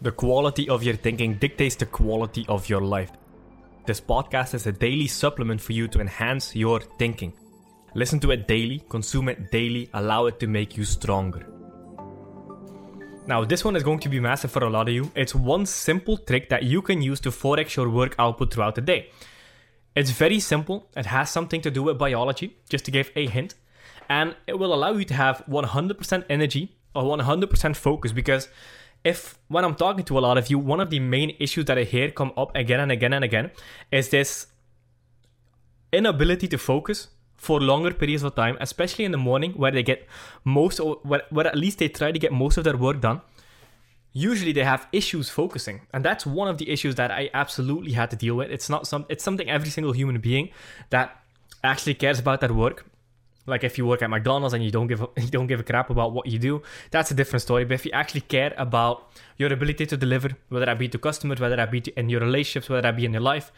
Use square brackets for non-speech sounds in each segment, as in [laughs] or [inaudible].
The quality of your thinking dictates the quality of your life. This podcast is a daily supplement for you to enhance your thinking. Listen to it daily, consume it daily, allow it to make you stronger. Now, this one is going to be massive for a lot of you. It's one simple trick that you can use to 4x your work output throughout the day. It's very simple, it has something to do with biology, just to give a hint, and it will allow you to have 100% energy or 100% focus because if when I'm talking to a lot of you, one of the main issues that I hear come up again and again and again is this inability to focus for longer periods of time, especially in the morning where they get most, or where, where at least they try to get most of their work done. Usually they have issues focusing, and that's one of the issues that I absolutely had to deal with. It's not some, it's something every single human being that actually cares about their work like if you work at McDonald's and you don't give a, [laughs] you don't give a crap about what you do, that's a different story. But if you actually care about your ability to deliver, whether that be to customers, whether that be to, in your relationships, whether that be in your life,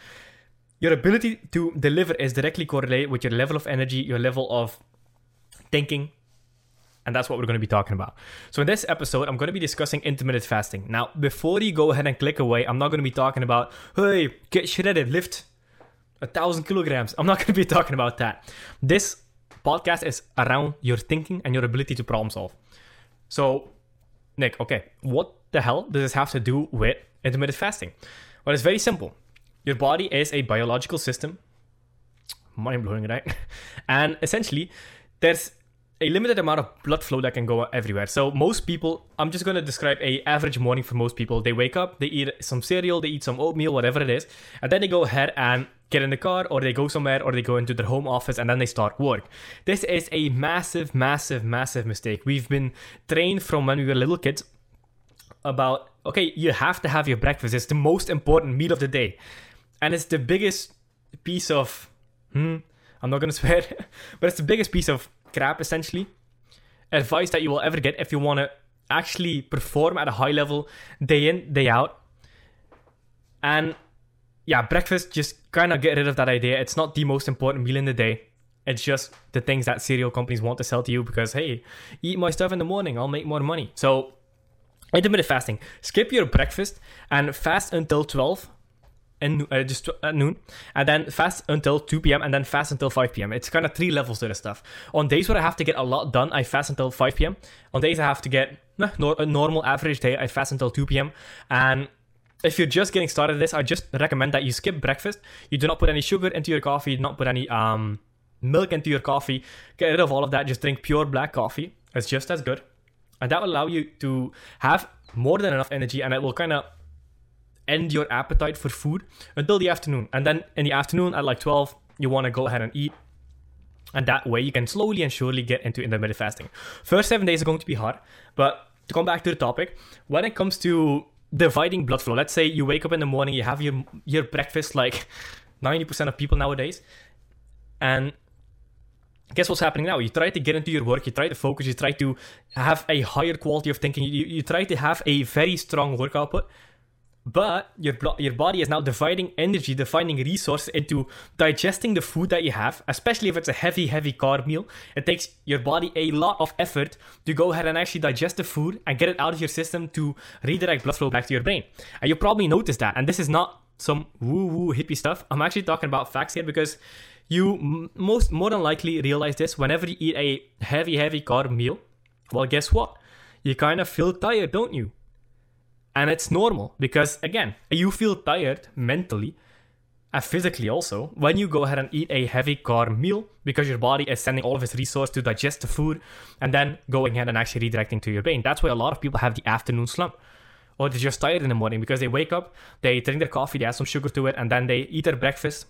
your ability to deliver is directly correlated with your level of energy, your level of thinking, and that's what we're going to be talking about. So in this episode, I'm going to be discussing intermittent fasting. Now, before you go ahead and click away, I'm not going to be talking about, hey, get shredded, lift a thousand kilograms. I'm not going to be [laughs] talking about that. This podcast is around your thinking and your ability to problem solve. So, Nick, okay, what the hell does this have to do with intermittent fasting? Well, it's very simple. Your body is a biological system. Mind blowing, right? [laughs] and essentially, there's a limited amount of blood flow that can go everywhere. So most people, I'm just going to describe a average morning for most people. They wake up, they eat some cereal, they eat some oatmeal, whatever it is, and then they go ahead and get in the car or they go somewhere or they go into their home office and then they start work. This is a massive, massive, massive mistake. We've been trained from when we were little kids about okay, you have to have your breakfast. It's the most important meal of the day. And it's the biggest piece of hmm, I'm not gonna [laughs] swear, but it's the biggest piece of crap essentially. Advice that you will ever get if you wanna actually perform at a high level day in, day out. And yeah, breakfast, just kind of get rid of that idea. It's not the most important meal in the day. It's just the things that cereal companies want to sell to you because, hey, eat my stuff in the morning, I'll make more money. So, intermittent fasting. Skip your breakfast and fast until 12 and uh, just at noon, and then fast until 2 p.m. and then fast until 5 p.m. It's kind of three levels to this stuff. On days where I have to get a lot done, I fast until 5 p.m. On days I have to get a normal average day, I fast until 2 p.m. And if you're just getting started this, I just recommend that you skip breakfast. You do not put any sugar into your coffee, do not put any um, milk into your coffee. Get rid of all of that. Just drink pure black coffee. It's just as good. And that will allow you to have more than enough energy and it will kind of end your appetite for food until the afternoon. And then in the afternoon at like 12, you want to go ahead and eat. And that way you can slowly and surely get into intermittent fasting. First seven days are going to be hard, but to come back to the topic, when it comes to dividing blood flow. Let's say you wake up in the morning, you have your your breakfast like 90% of people nowadays. And guess what's happening now? You try to get into your work, you try to focus, you try to have a higher quality of thinking, you, you try to have a very strong work output but your your body is now dividing energy, dividing resources into digesting the food that you have, especially if it's a heavy, heavy carb meal. It takes your body a lot of effort to go ahead and actually digest the food and get it out of your system to redirect blood flow back to your brain. And you probably noticed that. And this is not some woo woo hippie stuff. I'm actually talking about facts here because you most more than likely realize this whenever you eat a heavy, heavy carb meal. Well, guess what? You kind of feel tired, don't you? And it's normal because, again, you feel tired mentally and physically also when you go ahead and eat a heavy carb meal because your body is sending all of its resource to digest the food and then going ahead and actually redirecting to your brain. That's why a lot of people have the afternoon slump. Or they're just tired in the morning because they wake up, they drink their coffee, they add some sugar to it, and then they eat their breakfast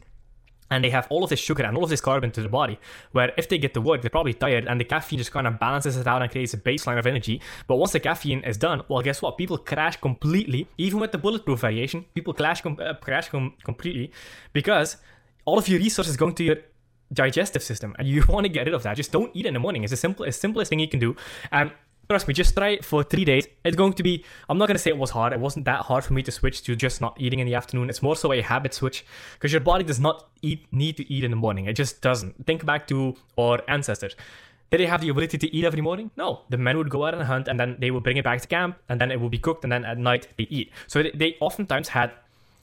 and they have all of this sugar and all of this carbon to the body. Where if they get to work, they're probably tired, and the caffeine just kind of balances it out and creates a baseline of energy. But once the caffeine is done, well, guess what? People crash completely. Even with the bulletproof variation, people crash com- uh, crash com- completely because all of your resources going to your digestive system, and you [laughs] want to get rid of that. Just don't eat in the morning. It's the simple, simplest thing you can do. And Trust me, just try it for three days. It's going to be, I'm not going to say it was hard. It wasn't that hard for me to switch to just not eating in the afternoon. It's more so a habit switch because your body does not eat, need to eat in the morning. It just doesn't. Think back to our ancestors. Did they have the ability to eat every morning? No. The men would go out and hunt and then they would bring it back to camp and then it would be cooked and then at night they eat. So they, they oftentimes had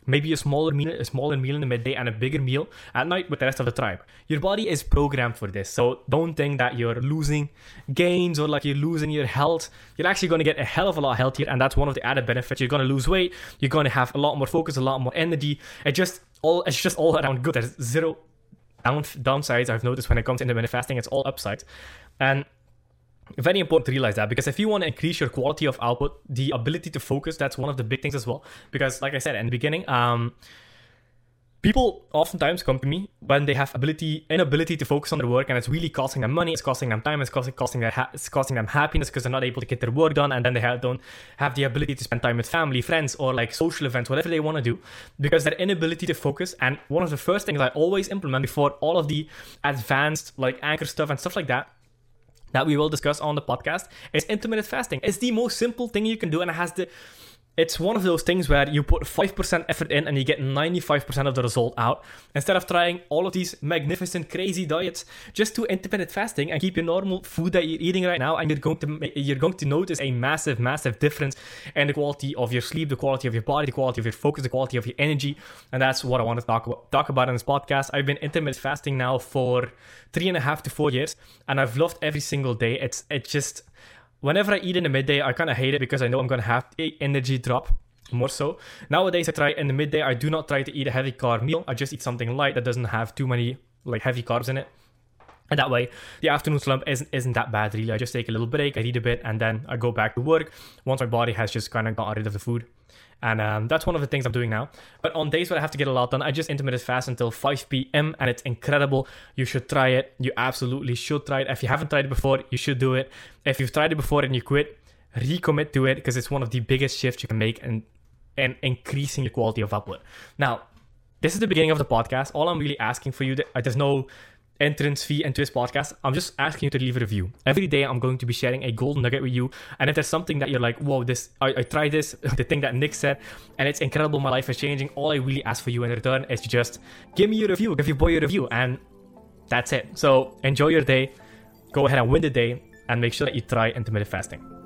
maybe a smaller meal, a smaller meal in the midday and a bigger meal at night with the rest of the tribe. Your body is programmed for this. So don't think that you're losing gains or like you're losing your health. You're actually going to get a hell of a lot healthier and that's one of the added benefits. You're going to lose weight, you're going to have a lot more focus, a lot more energy. It just all it's just all around good. There's zero down, downsides I've noticed when it comes to intermittent fasting. It's all upsides. And very important to realize that because if you want to increase your quality of output, the ability to focus, that's one of the big things as well. Because like I said in the beginning, um, people oftentimes come to me when they have ability inability to focus on their work and it's really costing them money it's costing them time it's costing, costing, their ha- it's costing them happiness because they're not able to get their work done and then they have, don't have the ability to spend time with family friends or like social events whatever they want to do because their inability to focus and one of the first things i always implement before all of the advanced like anchor stuff and stuff like that that we will discuss on the podcast is intermittent fasting. It's the most simple thing you can do and it has the it's one of those things where you put 5% effort in and you get 95% of the result out. Instead of trying all of these magnificent, crazy diets, just do intermittent fasting and keep your normal food that you're eating right now, and you're going to you're going to notice a massive, massive difference in the quality of your sleep, the quality of your body, the quality of your focus, the quality of your energy, and that's what I want to talk about talk about in this podcast. I've been intermittent fasting now for three and a half to four years, and I've loved every single day. It's it just whenever I eat in the midday, I kind of hate it because I know I'm going to have a energy drop more so. Nowadays, I try in the midday, I do not try to eat a heavy carb meal. I just eat something light that doesn't have too many like heavy carbs in it. And that way, the afternoon slump isn't, isn't that bad, really. I just take a little break, I eat a bit, and then I go back to work once my body has just kind of got rid of the food. And um, that's one of the things I'm doing now. But on days where I have to get a lot done, I just intermittent fast until 5 p.m. and it's incredible. You should try it. You absolutely should try it. If you haven't tried it before, you should do it. If you've tried it before and you quit, recommit to it because it's one of the biggest shifts you can make in, in increasing your quality of output. Now, this is the beginning of the podcast. All I'm really asking for you, there's no entrance fee into this podcast, I'm just asking you to leave a review. Every day, I'm going to be sharing a golden nugget with you. And if there's something that you're like, whoa, this, I, I tried this, [laughs] the thing that Nick said, and it's incredible, my life is changing, all I really ask for you in return is to just give me your review, give your boy a review, and that's it. So enjoy your day, go ahead and win the day, and make sure that you try intermittent fasting.